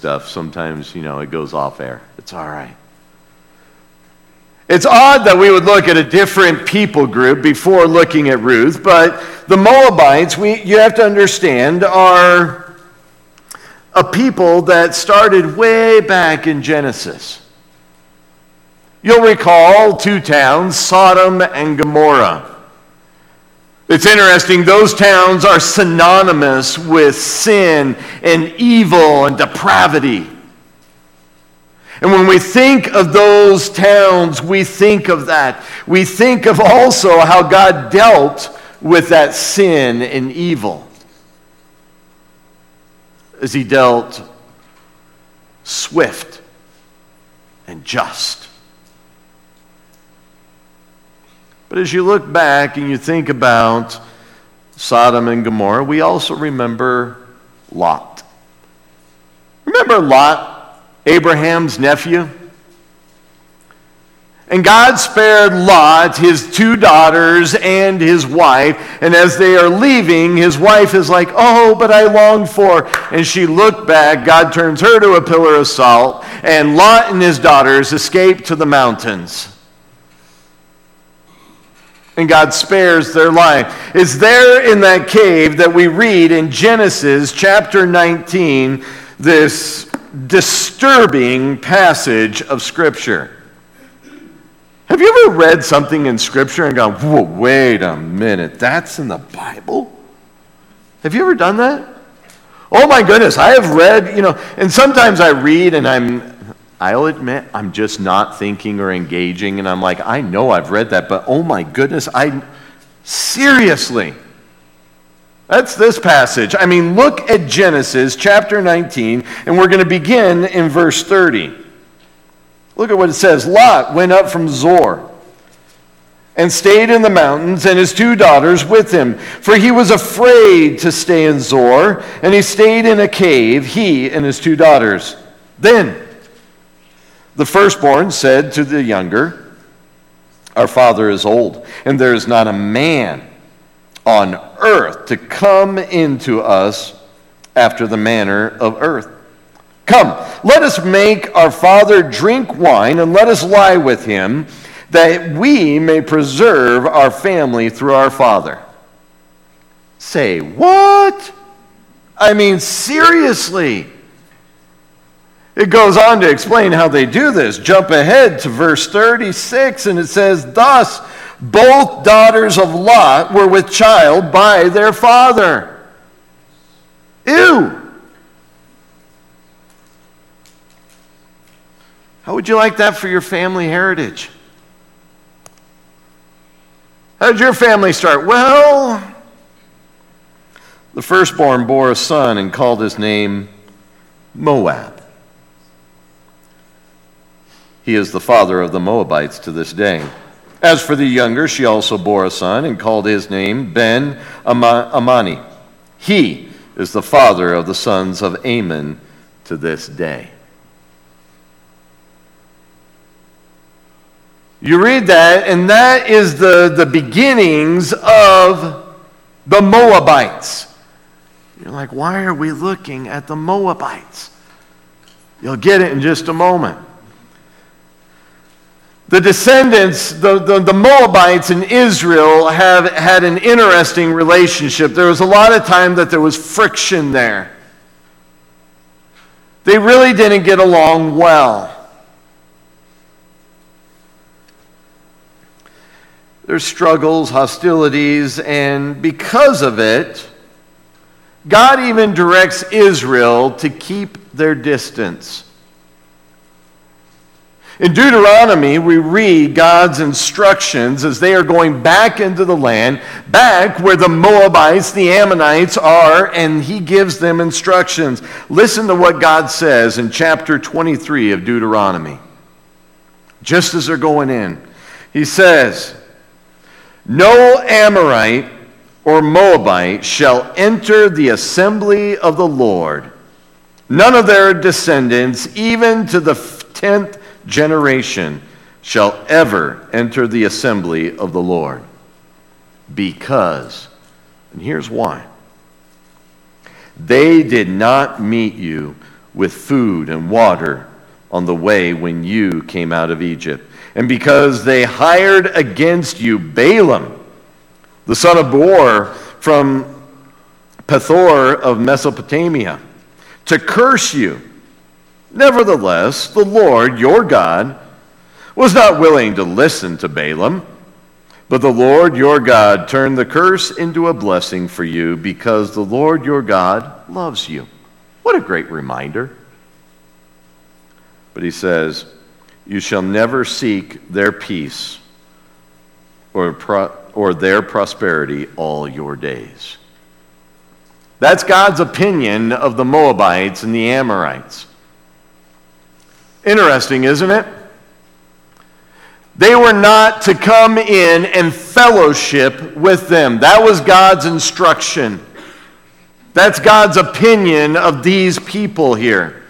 stuff, sometimes, you know, it goes off air. It's all right. It's odd that we would look at a different people group before looking at Ruth, but the Moabites, we, you have to understand, are a people that started way back in Genesis. You'll recall two towns, Sodom and Gomorrah. It's interesting, those towns are synonymous with sin and evil and depravity. And when we think of those towns, we think of that. We think of also how God dealt with that sin and evil. As he dealt swift and just. But as you look back and you think about Sodom and Gomorrah, we also remember Lot. Remember Lot, Abraham's nephew? And God spared Lot, his two daughters, and his wife. And as they are leaving, his wife is like, Oh, but I long for. And she looked back. God turns her to a pillar of salt. And Lot and his daughters escape to the mountains and God spares their life. It's there in that cave that we read in Genesis chapter 19 this disturbing passage of Scripture. Have you ever read something in Scripture and gone, whoa, wait a minute, that's in the Bible? Have you ever done that? Oh my goodness, I have read, you know, and sometimes I read and I'm I'll admit I'm just not thinking or engaging, and I'm like, I know I've read that, but oh my goodness, I seriously. That's this passage. I mean, look at Genesis chapter 19, and we're going to begin in verse 30. Look at what it says Lot went up from Zoar and stayed in the mountains, and his two daughters with him. For he was afraid to stay in Zoar, and he stayed in a cave, he and his two daughters. Then, the firstborn said to the younger, Our father is old, and there is not a man on earth to come into us after the manner of earth. Come, let us make our father drink wine, and let us lie with him, that we may preserve our family through our father. Say, what? I mean, seriously. It goes on to explain how they do this. Jump ahead to verse 36, and it says, Thus both daughters of Lot were with child by their father. Ew. How would you like that for your family heritage? How did your family start? Well, the firstborn bore a son and called his name Moab. He is the father of the Moabites to this day. As for the younger, she also bore a son and called his name Ben Amani. He is the father of the sons of Ammon to this day. You read that, and that is the, the beginnings of the Moabites. You're like, why are we looking at the Moabites? You'll get it in just a moment. The descendants, the, the, the, Moabites in Israel, have had an interesting relationship. There was a lot of time that there was friction there. They really didn't get along well. There's struggles, hostilities, and because of it, God even directs Israel to keep their distance. In Deuteronomy, we read God's instructions as they are going back into the land, back where the Moabites, the Ammonites are, and he gives them instructions. Listen to what God says in chapter 23 of Deuteronomy. Just as they're going in, he says, No Amorite or Moabite shall enter the assembly of the Lord, none of their descendants, even to the tenth generation shall ever enter the assembly of the Lord. Because, and here's why they did not meet you with food and water on the way when you came out of Egypt. And because they hired against you Balaam, the son of Beor from Pethor of Mesopotamia, to curse you. Nevertheless, the Lord your God was not willing to listen to Balaam. But the Lord your God turned the curse into a blessing for you because the Lord your God loves you. What a great reminder. But he says, You shall never seek their peace or, pro- or their prosperity all your days. That's God's opinion of the Moabites and the Amorites. Interesting, isn't it? They were not to come in and fellowship with them. That was God's instruction. That's God's opinion of these people here.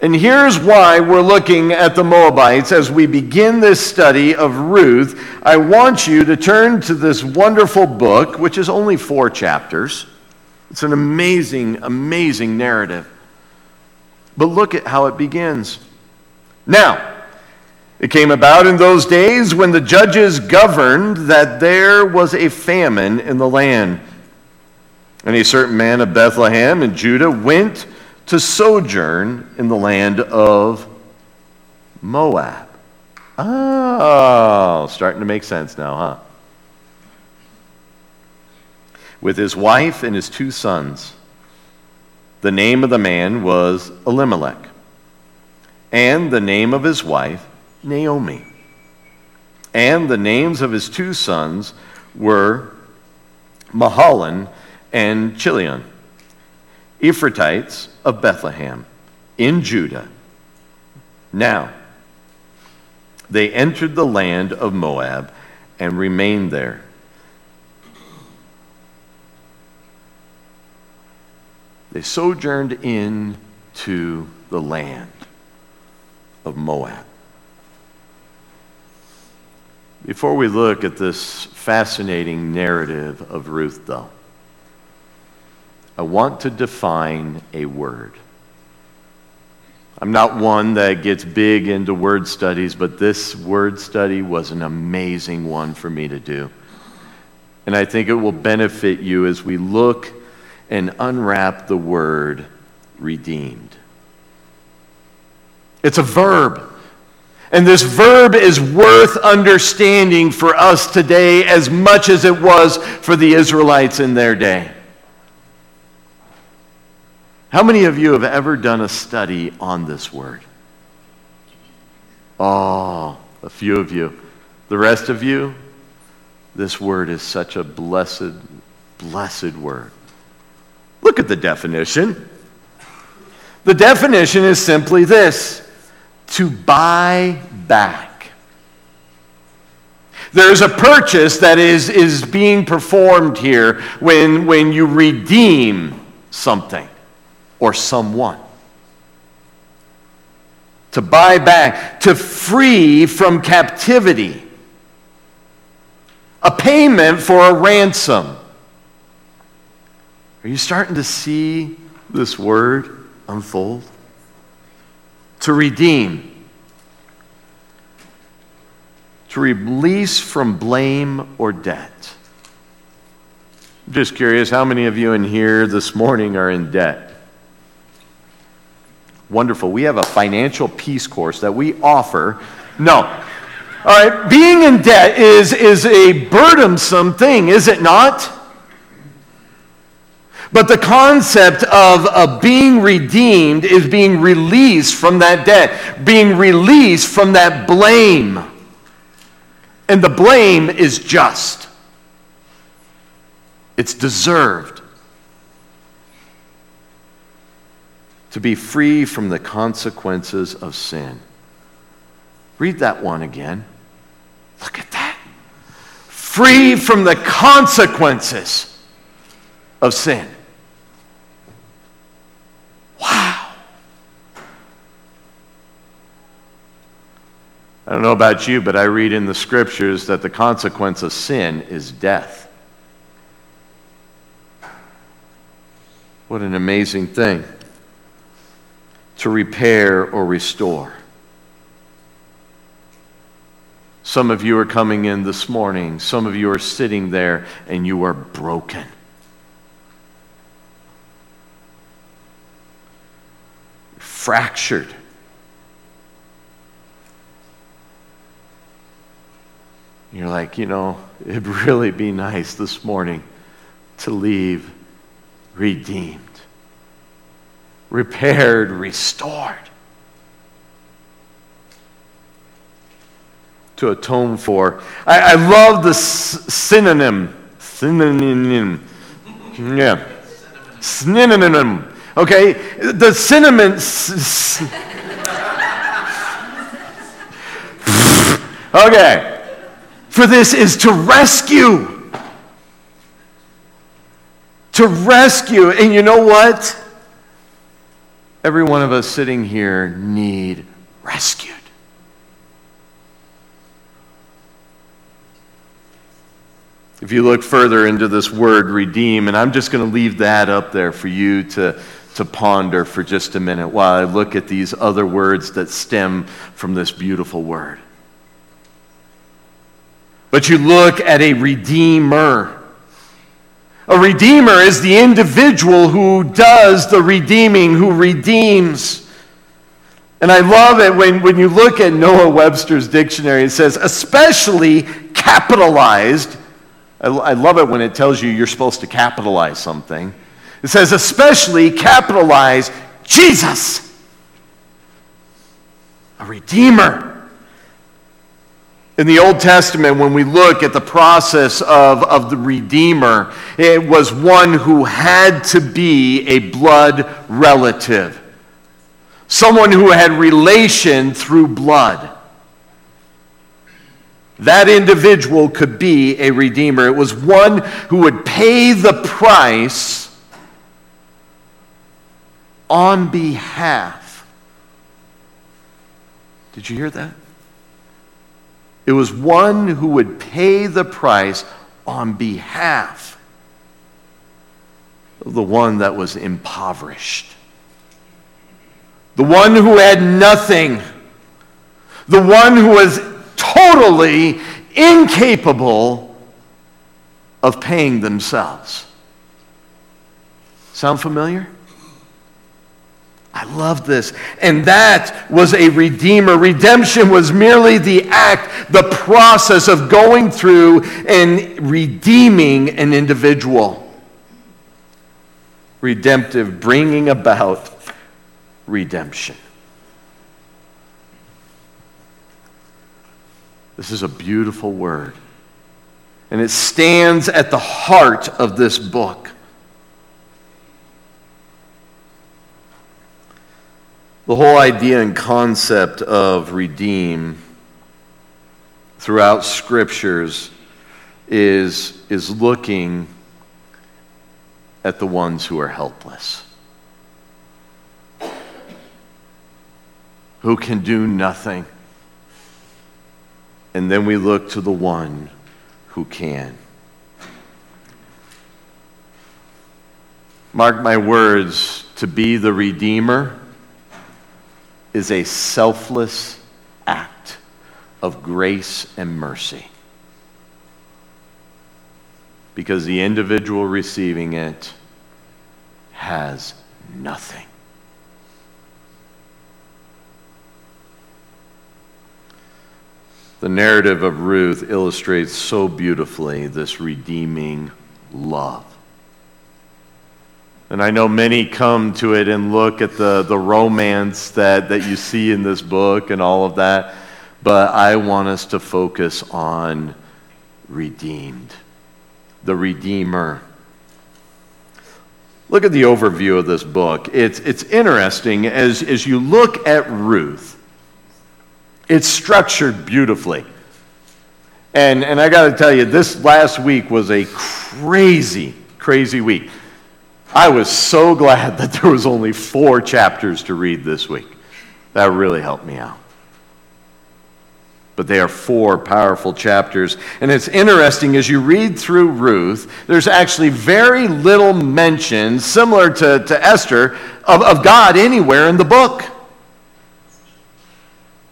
And here's why we're looking at the Moabites as we begin this study of Ruth. I want you to turn to this wonderful book, which is only four chapters. It's an amazing, amazing narrative. But look at how it begins. Now, it came about in those days when the judges governed that there was a famine in the land. And a certain man of Bethlehem in Judah went to sojourn in the land of Moab. Oh, starting to make sense now, huh? With his wife and his two sons. The name of the man was Elimelech, and the name of his wife, Naomi. And the names of his two sons were Mahlon and Chilion, Ephrathites of Bethlehem in Judah. Now, they entered the land of Moab and remained there. They sojourned into the land of Moab. Before we look at this fascinating narrative of Ruth, though, I want to define a word. I'm not one that gets big into word studies, but this word study was an amazing one for me to do. And I think it will benefit you as we look and unwrap the word redeemed. It's a verb. And this verb is worth understanding for us today as much as it was for the Israelites in their day. How many of you have ever done a study on this word? Oh, a few of you. The rest of you, this word is such a blessed, blessed word. Look at the definition. The definition is simply this to buy back. There's a purchase that is, is being performed here when, when you redeem something or someone. To buy back, to free from captivity. A payment for a ransom. Are you starting to see this word unfold? to redeem, to release from blame or debt. I'm just curious how many of you in here this morning are in debt? Wonderful. We have a financial peace course that we offer. No. All right, being in debt is, is a burdensome thing, is it not? But the concept of, of being redeemed is being released from that debt, being released from that blame. And the blame is just, it's deserved. To be free from the consequences of sin. Read that one again. Look at that. Free from the consequences of sin. Wow. I don't know about you, but I read in the scriptures that the consequence of sin is death. What an amazing thing. to repair or restore. Some of you are coming in this morning. Some of you are sitting there and you are broken. Fractured. You're like, you know, it'd really be nice this morning to leave redeemed, repaired, restored. To atone for. I, I love the s- synonym. Synonym. Yeah. Synonym. Okay? The cinnamon. Okay. For this is to rescue. To rescue. And you know what? Every one of us sitting here need rescued. If you look further into this word redeem, and I'm just going to leave that up there for you to, to ponder for just a minute while I look at these other words that stem from this beautiful word. But you look at a redeemer. A redeemer is the individual who does the redeeming, who redeems. And I love it when, when you look at Noah Webster's dictionary, it says, especially capitalized. I, I love it when it tells you you're supposed to capitalize something. It says, especially capitalize Jesus, a redeemer. In the Old Testament, when we look at the process of, of the Redeemer, it was one who had to be a blood relative, someone who had relation through blood. That individual could be a Redeemer. It was one who would pay the price on behalf. Did you hear that? It was one who would pay the price on behalf of the one that was impoverished, the one who had nothing, the one who was totally incapable of paying themselves. Sound familiar? I love this. And that was a redeemer. Redemption was merely the act, the process of going through and redeeming an individual. Redemptive, bringing about redemption. This is a beautiful word. And it stands at the heart of this book. The whole idea and concept of redeem throughout scriptures is, is looking at the ones who are helpless, who can do nothing. And then we look to the one who can. Mark my words to be the Redeemer is a selfless act of grace and mercy. Because the individual receiving it has nothing. The narrative of Ruth illustrates so beautifully this redeeming love. And I know many come to it and look at the, the romance that, that you see in this book and all of that, but I want us to focus on redeemed, the Redeemer. Look at the overview of this book. It's, it's interesting as, as you look at Ruth, it's structured beautifully. And, and I got to tell you, this last week was a crazy, crazy week. I was so glad that there was only four chapters to read this week. That really helped me out. But they are four powerful chapters. And it's interesting as you read through Ruth, there's actually very little mention, similar to, to Esther, of, of God anywhere in the book.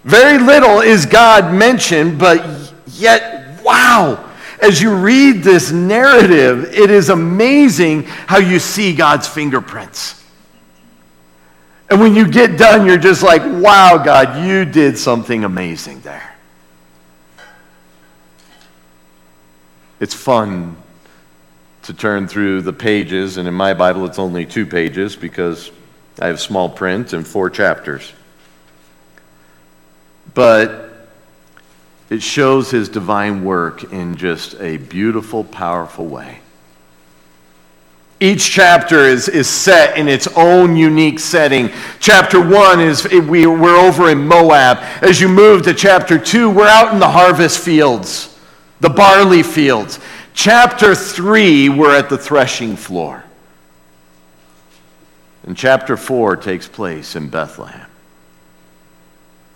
Very little is God mentioned, but yet, wow, as you read this narrative, it is amazing how you see God's fingerprints. And when you get done, you're just like, wow, God, you did something amazing there. It's fun to turn through the pages, and in my Bible, it's only two pages because I have small print and four chapters. But it shows his divine work in just a beautiful, powerful way. Each chapter is, is set in its own unique setting. Chapter one is we, we're over in Moab. As you move to chapter two, we're out in the harvest fields, the barley fields. Chapter three, we're at the threshing floor. And chapter four takes place in Bethlehem.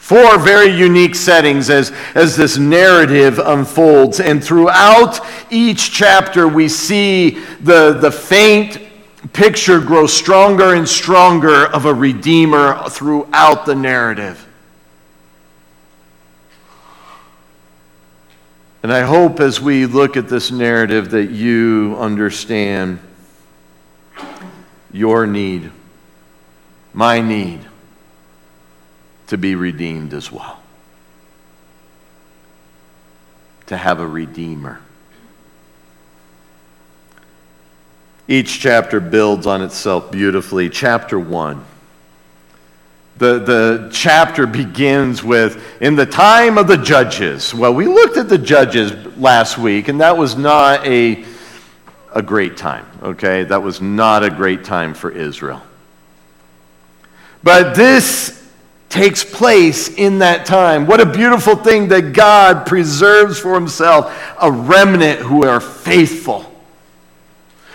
Four very unique settings as, as this narrative unfolds. And throughout each chapter, we see the, the faint picture grow stronger and stronger of a Redeemer throughout the narrative. And I hope as we look at this narrative that you understand your need, my need to be redeemed as well. To have a redeemer. Each chapter builds on itself beautifully. Chapter 1. The, the chapter begins with, in the time of the judges. Well, we looked at the judges last week, and that was not a, a great time, okay? That was not a great time for Israel. But this takes place in that time. What a beautiful thing that God preserves for himself a remnant who are faithful.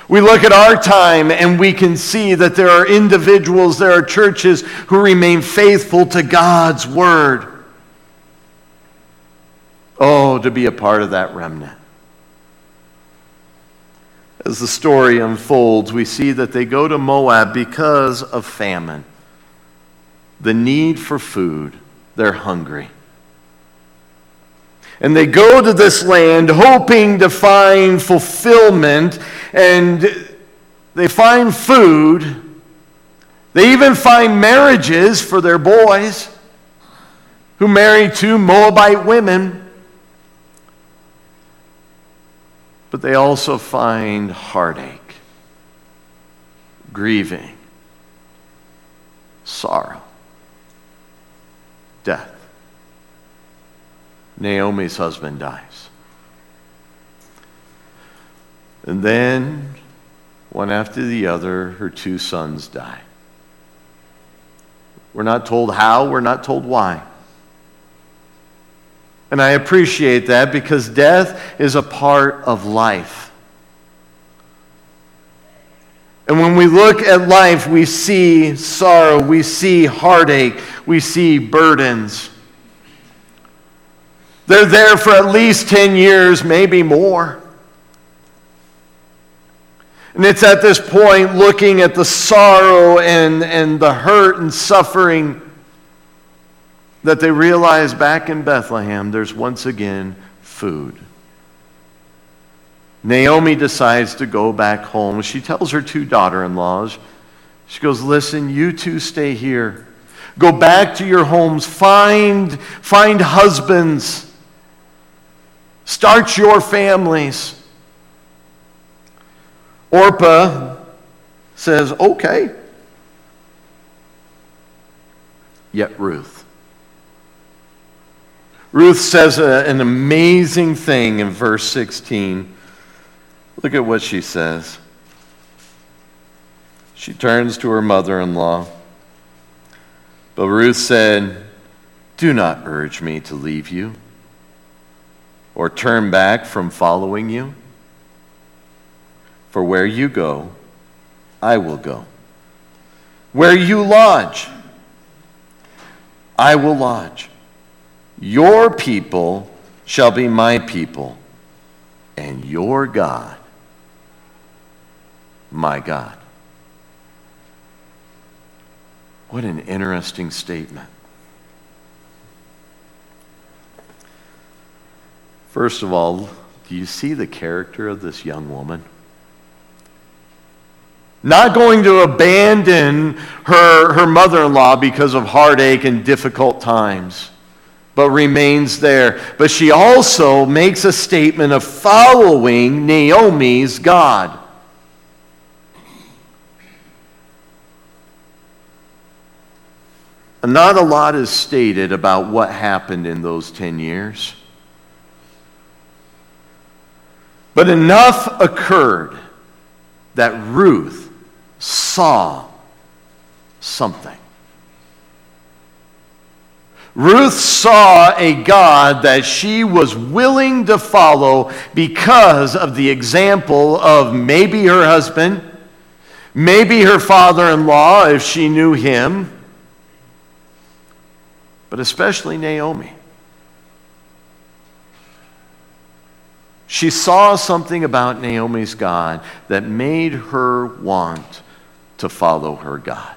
We look at our time and we can see that there are individuals, there are churches who remain faithful to God's word. Oh, to be a part of that remnant. As the story unfolds, we see that they go to Moab because of famine the need for food. They're hungry. And they go to this land hoping to find fulfillment, and they find food. They even find marriages for their boys who marry two Moabite women. But they also find heartache, grieving, sorrow death. Naomi's husband dies. And then, one after the other, her two sons die. We're not told how, we're not told why. And I appreciate that because death is a part of life. And when we look at life, we see sorrow, we see heartache, we see burdens. They're there for at least 10 years, maybe more. And it's at this point, looking at the sorrow and, and the hurt and suffering, that they realize back in Bethlehem there's once again food. Naomi decides to go back home. She tells her two daughter in laws, she goes, Listen, you two stay here. Go back to your homes. Find, find husbands. Start your families. Orpah says, Okay. Yet Ruth. Ruth says a, an amazing thing in verse 16. Look at what she says. She turns to her mother in law. But Ruth said, Do not urge me to leave you or turn back from following you. For where you go, I will go. Where you lodge, I will lodge. Your people shall be my people, and your God my God. What an interesting statement. First of all, do you see the character of this young woman? Not going to abandon her, her mother in law because of heartache and difficult times, but remains there. But she also makes a statement of following Naomi's God. Not a lot is stated about what happened in those 10 years. But enough occurred that Ruth saw something. Ruth saw a God that she was willing to follow because of the example of maybe her husband, maybe her father in law, if she knew him, but especially Naomi. She saw something about Naomi's God that made her want to follow her God.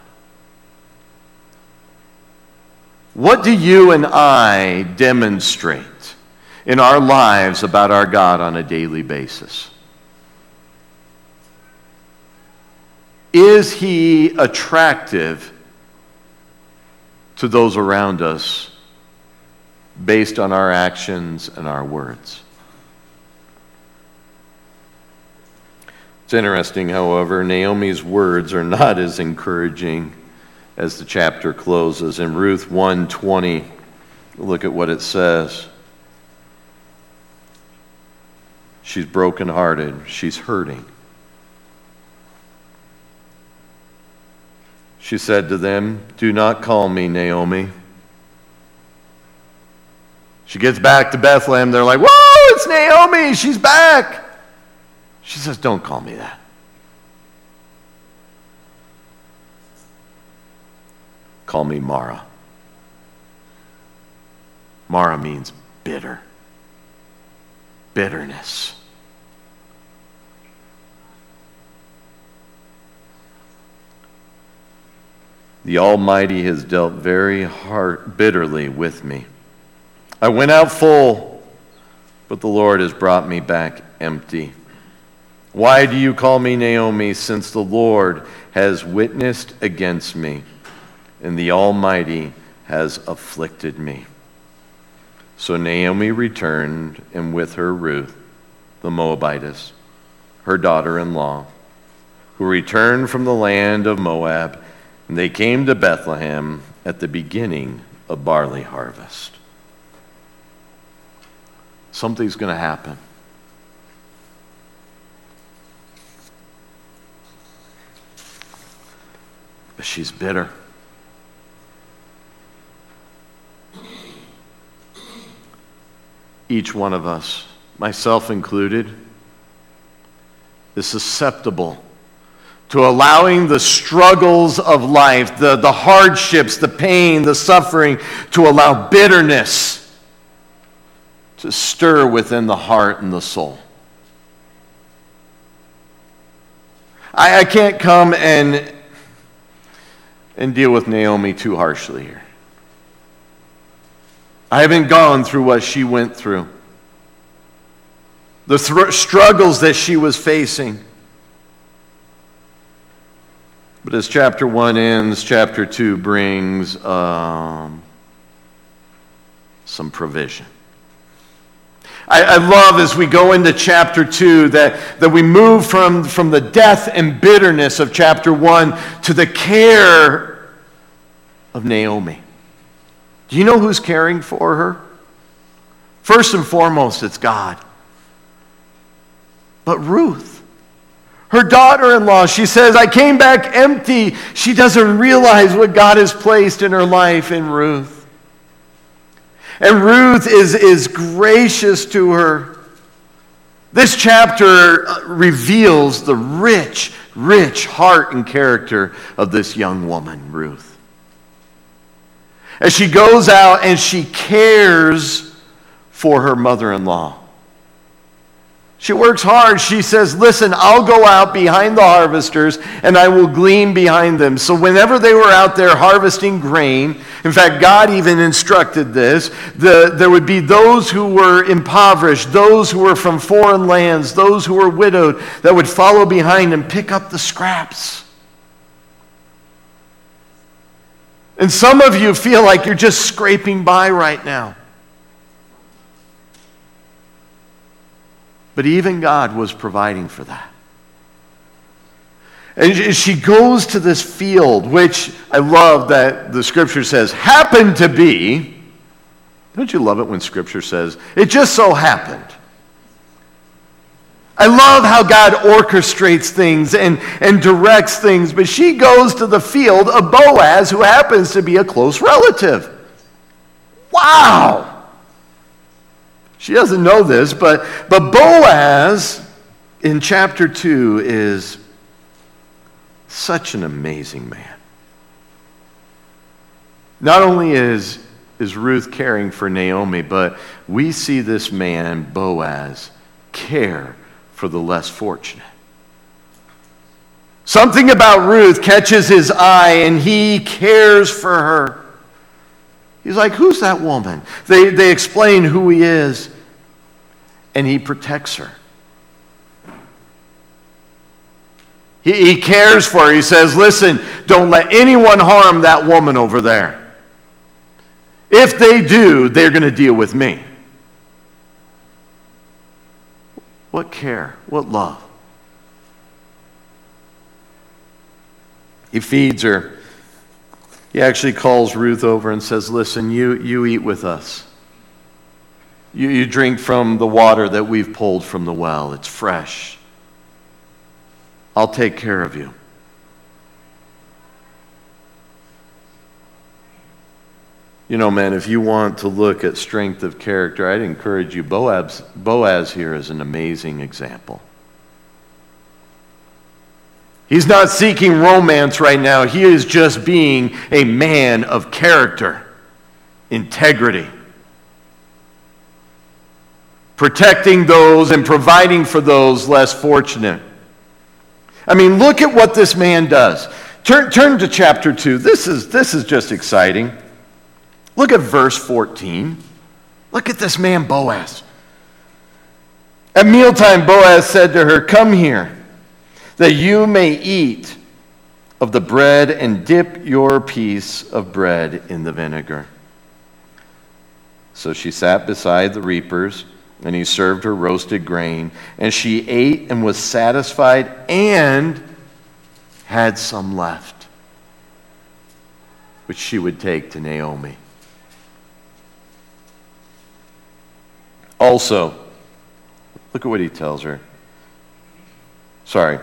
What do you and I demonstrate in our lives about our God on a daily basis? Is he attractive to those around us based on our actions and our words? It's interesting, however, Naomi's words are not as encouraging as the chapter closes. In Ruth 1:20, look at what it says. She's brokenhearted, she's hurting. She said to them, Do not call me Naomi. She gets back to Bethlehem. They're like, Whoa, it's Naomi. She's back. She says, Don't call me that. Call me Mara. Mara means bitter, bitterness. The Almighty has dealt very hard, bitterly with me. I went out full, but the Lord has brought me back empty. Why do you call me Naomi, since the Lord has witnessed against me, and the Almighty has afflicted me? So Naomi returned, and with her Ruth, the Moabitess, her daughter in law, who returned from the land of Moab, and they came to Bethlehem at the beginning of barley harvest. Something's going to happen. but she's bitter. Each one of us, myself included, is susceptible to allowing the struggles of life, the, the hardships, the pain, the suffering, to allow bitterness to stir within the heart and the soul. I, I can't come and and deal with Naomi too harshly here. I haven't gone through what she went through, the th- struggles that she was facing. But as chapter 1 ends, chapter 2 brings um, some provision. I, love as we go into chapter 2 that, that we move from, from the death and bitterness of chapter 1 to the care of Naomi. Do you know who's caring for her? First and foremost, it's God. But Ruth, her daughter in law, she says, I came back empty. She doesn't realize what God has placed in her life in Ruth. And Ruth is, is gracious to her. This chapter uh, reveals the rich, rich heart and character of this young woman, Ruth. As she goes out and she cares for her mother in law. She works hard. She says, Listen, I'll go out behind the harvesters and I will glean behind them. So, whenever they were out there harvesting grain, in fact, God even instructed this, the, there would be those who were impoverished, those who were from foreign lands, those who were widowed, that would follow behind and pick up the scraps. And some of you feel like you're just scraping by right now. But even God was providing for that. And she goes to this field, which I love that the scripture says happened to be. Don't you love it when scripture says it just so happened? I love how God orchestrates things and, and directs things, but she goes to the field of Boaz, who happens to be a close relative. Wow! She doesn't know this, but, but Boaz in chapter 2 is such an amazing man. Not only is, is Ruth caring for Naomi, but we see this man, Boaz, care for the less fortunate. Something about Ruth catches his eye and he cares for her. He's like, Who's that woman? They, they explain who he is, and he protects her. He, he cares for her. He says, Listen, don't let anyone harm that woman over there. If they do, they're going to deal with me. What care? What love? He feeds her. He actually calls Ruth over and says, Listen, you, you eat with us. You, you drink from the water that we've pulled from the well, it's fresh. I'll take care of you. You know, man, if you want to look at strength of character, I'd encourage you. Boaz, Boaz here is an amazing example. He's not seeking romance right now. He is just being a man of character, integrity, protecting those and providing for those less fortunate. I mean, look at what this man does. Turn, turn to chapter 2. This is, this is just exciting. Look at verse 14. Look at this man, Boaz. At mealtime, Boaz said to her, Come here that you may eat of the bread and dip your piece of bread in the vinegar. So she sat beside the reapers, and he served her roasted grain, and she ate and was satisfied and had some left, which she would take to Naomi. Also, look at what he tells her. Sorry,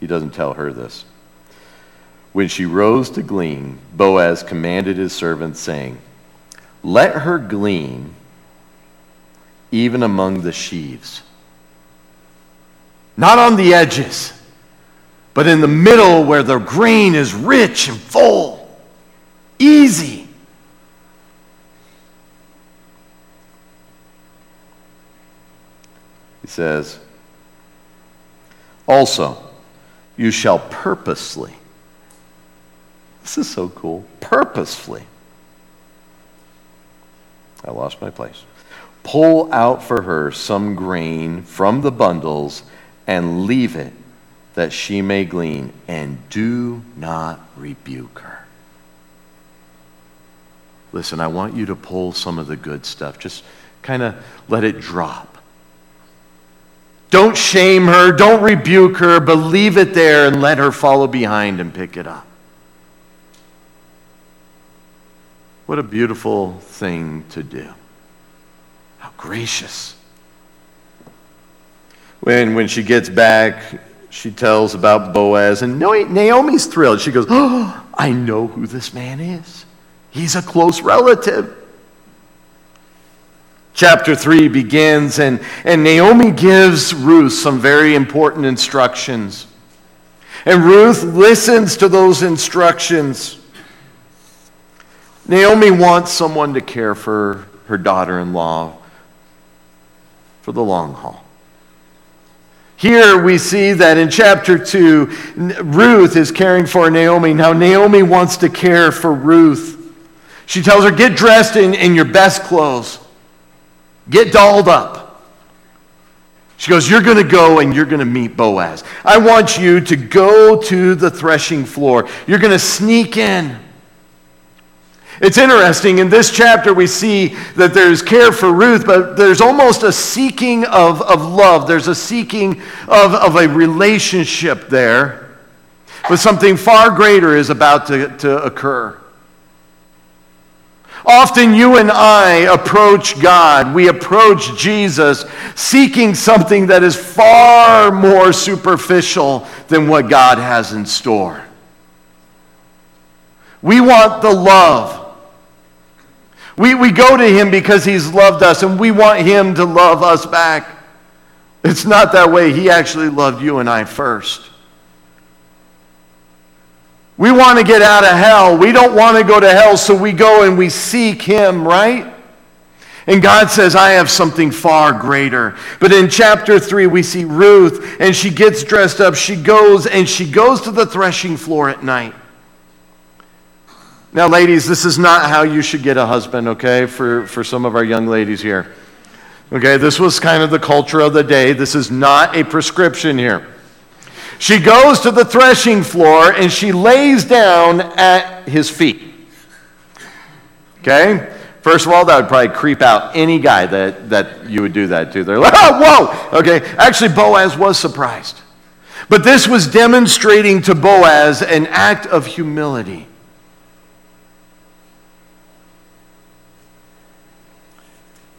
he doesn't tell her this. When she rose to glean, Boaz commanded his servants, saying, Let her glean even among the sheaves. Not on the edges, but in the middle where the grain is rich and full. Easy. He says, also, you shall purposely, this is so cool, purposefully, I lost my place, pull out for her some grain from the bundles and leave it that she may glean, and do not rebuke her. Listen, I want you to pull some of the good stuff. Just kind of let it drop. Don't shame her, don't rebuke her, but leave it there and let her follow behind and pick it up. What a beautiful thing to do. How gracious. When, when she gets back, she tells about Boaz, and Naomi's thrilled. She goes, Oh, I know who this man is. He's a close relative chapter 3 begins, and, and Naomi gives Ruth some very important instructions. And Ruth listens to those instructions. Naomi wants someone to care for her daughter in law for the long haul. Here we see that in chapter 2, Ruth is caring for Naomi. Now, Naomi wants to care for Ruth. She tells her, Get dressed in, in your best clothes, get dolled up. She goes, You're going to go and you're going to meet Boaz. I want you to go to the threshing floor. You're going to sneak in. It's interesting. In this chapter, we see that there's care for Ruth, but there's almost a seeking of, of love. There's a seeking of, of a relationship there. But something far greater is about to, to occur. Often you and I approach God, we approach Jesus seeking something that is far more superficial than what God has in store. We want the love. We, we go to him because he's loved us and we want him to love us back. It's not that way. He actually loved you and I first. We want to get out of hell. We don't want to go to hell, so we go and we seek him, right? And God says, I have something far greater. But in chapter 3, we see Ruth, and she gets dressed up. She goes, and she goes to the threshing floor at night. Now, ladies, this is not how you should get a husband, okay, for, for some of our young ladies here. Okay, this was kind of the culture of the day. This is not a prescription here. She goes to the threshing floor and she lays down at his feet. Okay? First of all, that would probably creep out any guy that, that you would do that to. They're like, oh, whoa! Okay, actually, Boaz was surprised. But this was demonstrating to Boaz an act of humility.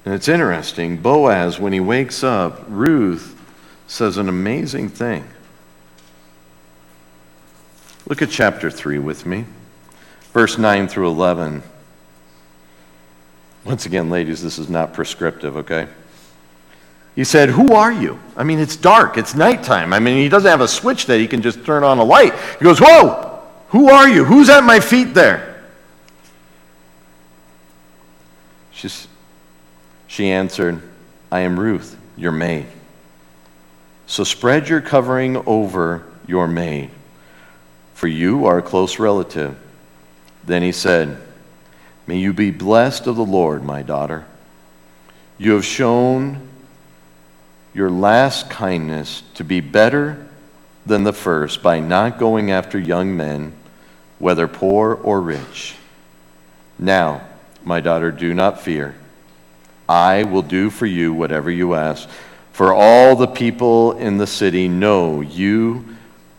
And it's interesting, Boaz, when he wakes up, Ruth says an amazing thing. Look at chapter 3 with me, verse 9 through 11. Once again, ladies, this is not prescriptive, okay? He said, Who are you? I mean, it's dark, it's nighttime. I mean, he doesn't have a switch that he can just turn on a light. He goes, Whoa, who are you? Who's at my feet there? She's, she answered, I am Ruth, your maid. So spread your covering over your maid, for you are a close relative. Then he said, May you be blessed of the Lord, my daughter. You have shown your last kindness to be better than the first by not going after young men, whether poor or rich. Now, my daughter, do not fear. I will do for you whatever you ask. For all the people in the city know you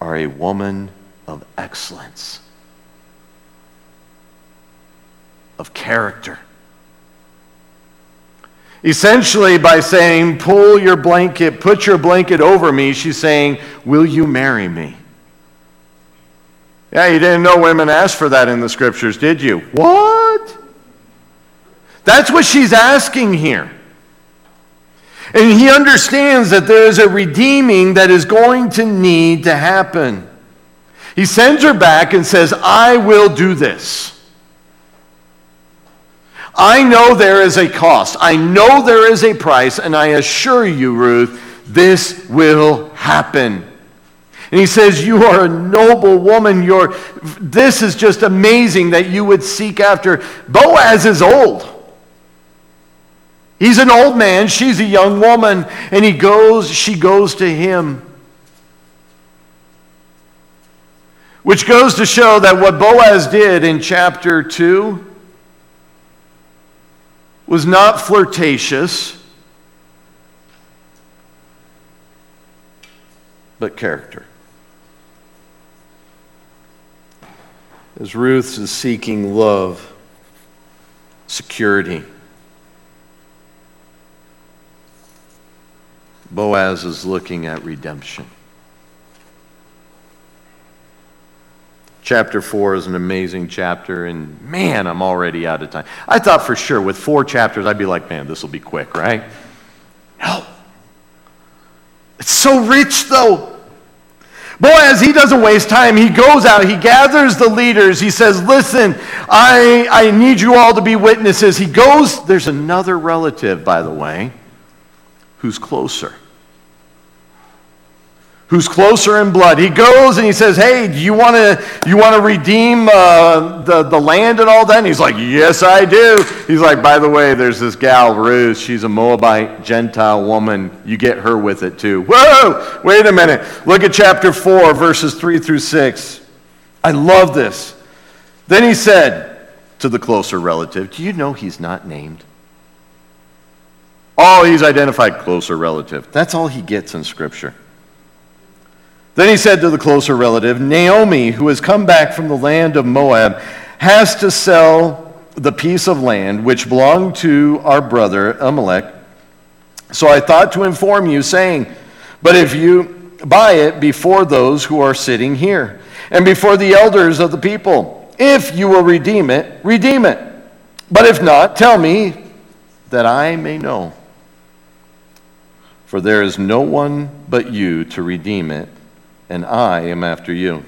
are a woman of excellence, of character. Essentially, by saying, Pull your blanket, put your blanket over me, she's saying, Will you marry me? Yeah, you didn't know women asked for that in the scriptures, did you? What? That's what she's asking here. And he understands that there is a redeeming that is going to need to happen. He sends her back and says, I will do this. I know there is a cost. I know there is a price, and I assure you, Ruth, this will happen. And he says, You are a noble woman. You're, this is just amazing that you would seek after. Boaz is old. He's an old man, she's a young woman, and he goes, she goes to him. Which goes to show that what Boaz did in chapter 2 was not flirtatious, but character. As Ruth is seeking love, security, Boaz is looking at redemption. Chapter 4 is an amazing chapter, and man, I'm already out of time. I thought for sure with four chapters, I'd be like, man, this will be quick, right? No. It's so rich, though. Boaz, he doesn't waste time. He goes out, he gathers the leaders. He says, Listen, I, I need you all to be witnesses. He goes, there's another relative, by the way, who's closer. who's closer in blood. He goes and he says, Hey, do you want to you wanna redeem uh, the, the land and all that? And he's like, Yes, I do. He's like, By the way, there's this gal, Ruth. She's a Moabite Gentile woman. You get her with it too. Whoa, wait a minute. Look at chapter 4, verses 3 through 6. I love this. Then he said to the closer relative, Do you know he's not named? Oh, he's identified closer relative. That's all he gets in Scripture. Then he said to the closer relative, Naomi, who has come back from the land of Moab, has to sell the piece of land which belonged to our brother Elimelech. So I thought to inform you, saying, But if you buy it before those who are sitting here, and before the elders of the people, if you will redeem it, redeem it. But if not, tell me that I may know. For there is no one but you to redeem it and I am after you.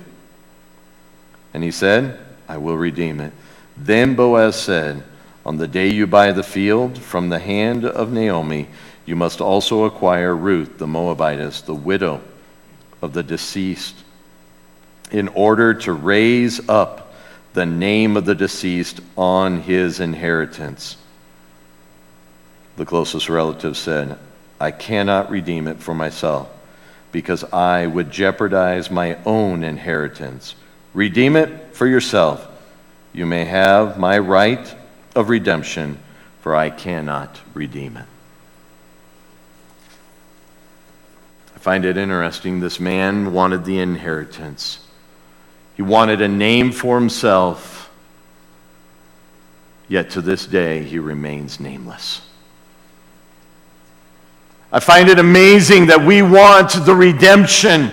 And he said, I will redeem it. Then Boaz said, On the day you buy the field from the hand of Naomi, you must also acquire Ruth the Moabitess, the widow of the deceased, in order to raise up the name of the deceased on his inheritance. The closest relative said, I cannot redeem it for myself because I would jeopardize my own inheritance. Redeem it for yourself. You may have my right of redemption, for I cannot redeem it. I find it interesting. This man wanted the inheritance, he wanted a name for himself, yet to this day he remains nameless. I find it amazing that we want the redemption,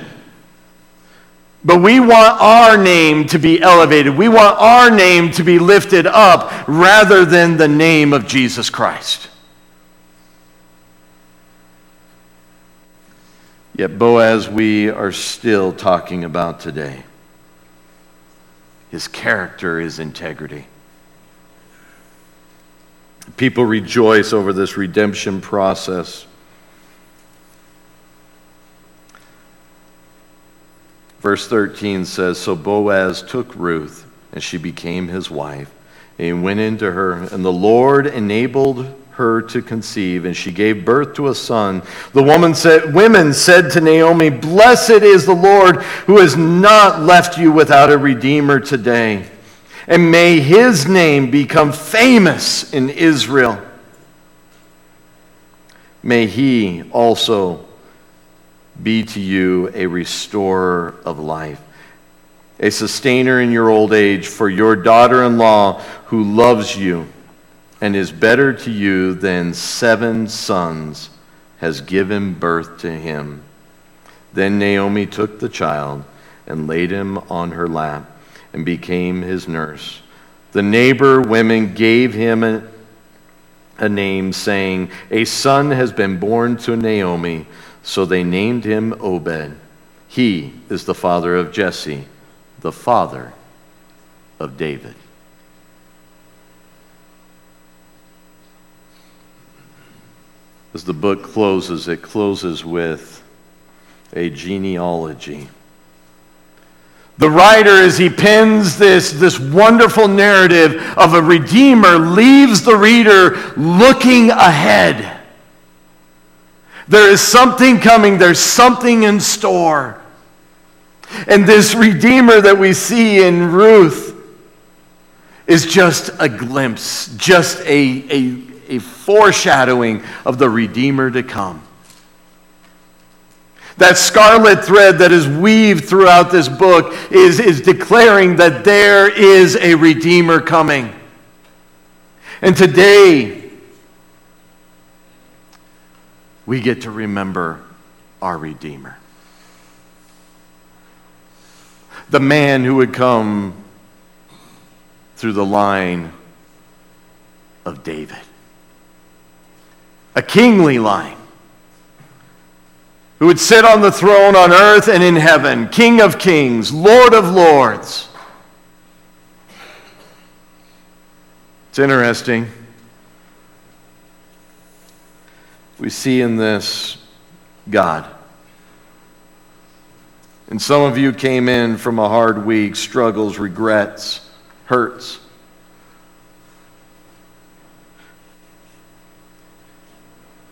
but we want our name to be elevated. We want our name to be lifted up rather than the name of Jesus Christ. Yet, Boaz, we are still talking about today. His character is integrity. People rejoice over this redemption process. Verse 13 says So Boaz took Ruth, and she became his wife. And he went into her, and the Lord enabled her to conceive, and she gave birth to a son. The woman said, women said to Naomi, Blessed is the Lord who has not left you without a redeemer today. And may his name become famous in Israel. May he also be to you a restorer of life, a sustainer in your old age for your daughter in law who loves you and is better to you than seven sons has given birth to him. Then Naomi took the child and laid him on her lap and became his nurse. The neighbor women gave him a, a name, saying, A son has been born to Naomi. So they named him Obed. He is the father of Jesse, the father of David. As the book closes, it closes with a genealogy. The writer, as he pens this, this wonderful narrative of a redeemer, leaves the reader looking ahead there is something coming, there's something in store. And this Redeemer that we see in Ruth is just a glimpse, just a, a, a foreshadowing of the Redeemer to come. That scarlet thread that is weaved throughout this book is, is declaring that there is a Redeemer coming. And today, we get to remember our Redeemer. The man who would come through the line of David. A kingly line. Who would sit on the throne on earth and in heaven, King of kings, Lord of lords. It's interesting. We see in this God And some of you came in from a hard week, struggles, regrets, hurts.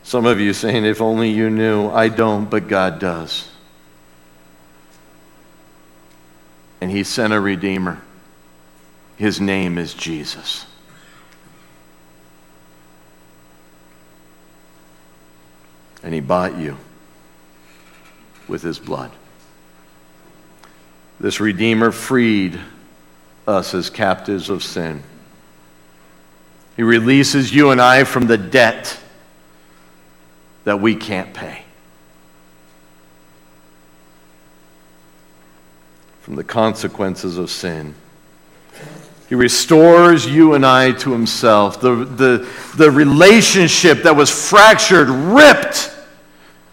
Some of you saying, if only you knew. I don't, but God does. And He sent a Redeemer. His name is Jesus. And He bought you with His blood. This Redeemer freed us as captives of sin. He releases you and I from the debt that we can't pay. From the consequences of sin. He restores you and I to himself. The, the, the relationship that was fractured, ripped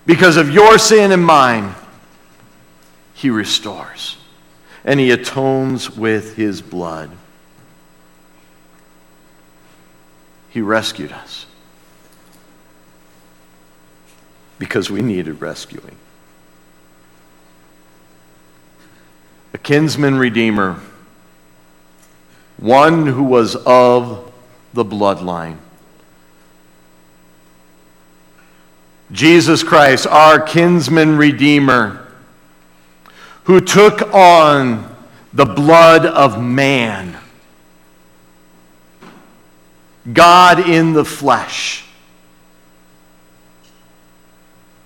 because of your sin and mine, he restores. And he atones with his blood. He rescued us because we needed rescuing. A kinsman redeemer, one who was of the bloodline. Jesus Christ, our kinsman redeemer, who took on the blood of man, God in the flesh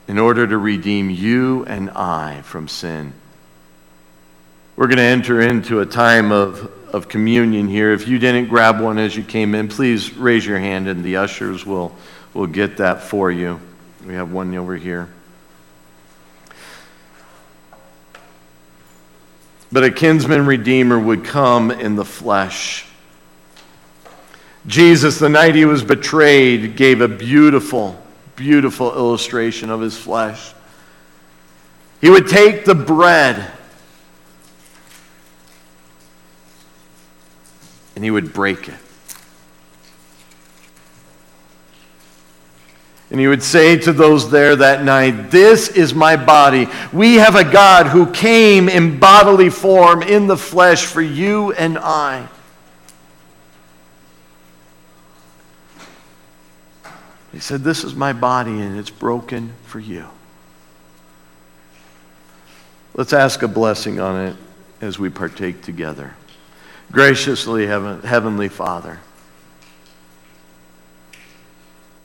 in order to redeem you and I from sin. We're going to enter into a time of, of communion here. If you didn't grab one as you came in, please raise your hand and the ushers will, will get that for you. We have one over here. But a kinsman redeemer would come in the flesh. Jesus, the night he was betrayed, gave a beautiful beautiful illustration of his flesh. He would take the bread and he would break it. And he would say to those there that night, This is my body. We have a God who came in bodily form in the flesh for you and I. He said, This is my body and it's broken for you. Let's ask a blessing on it as we partake together. Graciously, Heavenly Father,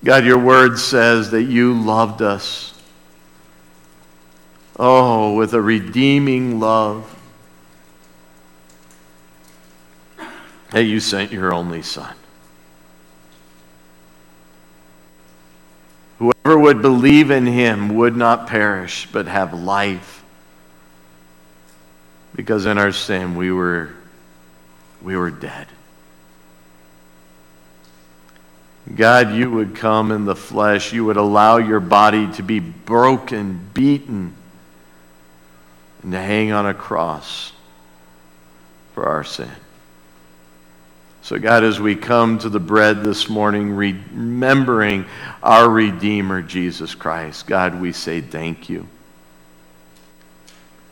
God, your word says that you loved us. Oh, with a redeeming love. That you sent your only Son. Whoever would believe in him would not perish, but have life. Because in our sin we were, we were dead. God, you would come in the flesh. You would allow your body to be broken, beaten, and to hang on a cross for our sin. So, God, as we come to the bread this morning, remembering our Redeemer, Jesus Christ, God, we say thank you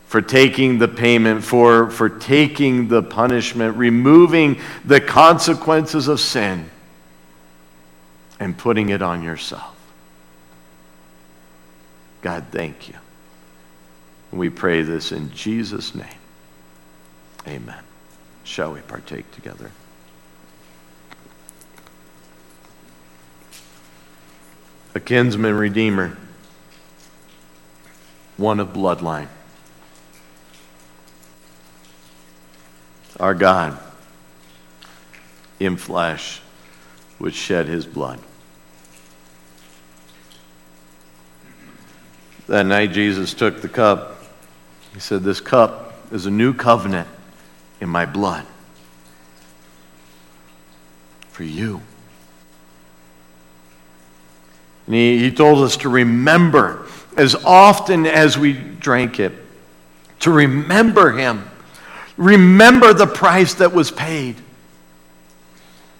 for taking the payment, for, for taking the punishment, removing the consequences of sin, and putting it on yourself. God, thank you. We pray this in Jesus' name. Amen. Shall we partake together? a kinsman redeemer, one of bloodline. Our God in flesh would shed his blood. That night, Jesus took the cup. He said, This cup is a new covenant in my blood for you. And he, he told us to remember as often as we drank it, to remember him. Remember the price that was paid.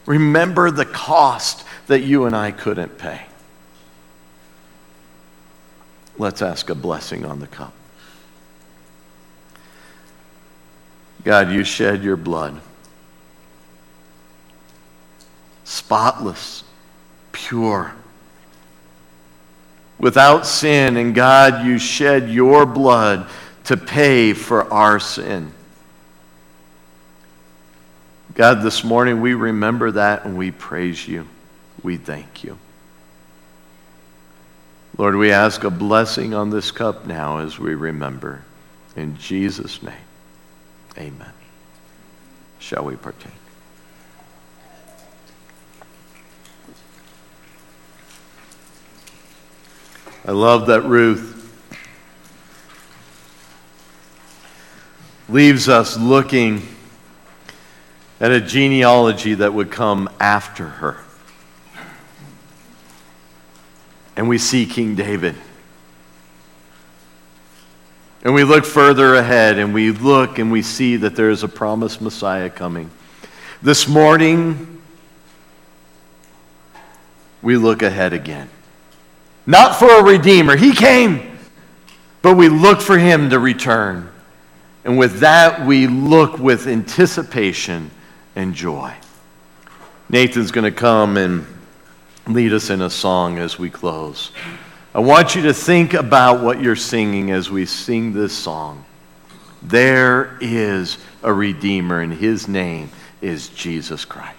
Remember the cost that you and I couldn't pay. Let's ask a blessing on the cup. God, you shed your blood. Spotless, pure, without sin. And God, you shed your blood to pay for our sin. God, this morning we remember that and we praise you. We thank you. Lord, we ask a blessing on this cup now as we remember. In Jesus' name, amen. Shall we partake? I love that Ruth leaves us looking at a genealogy that would come after her. And we see King David. And we look further ahead and we look and we see that there is a promised Messiah coming. This morning, we look ahead again. Not for a Redeemer, He came, but we look for Him to return. And with that, we look with anticipation and joy. Nathan's going to come and lead us in a song as we close. I want you to think about what you're singing as we sing this song. There is a Redeemer, and his name is Jesus Christ.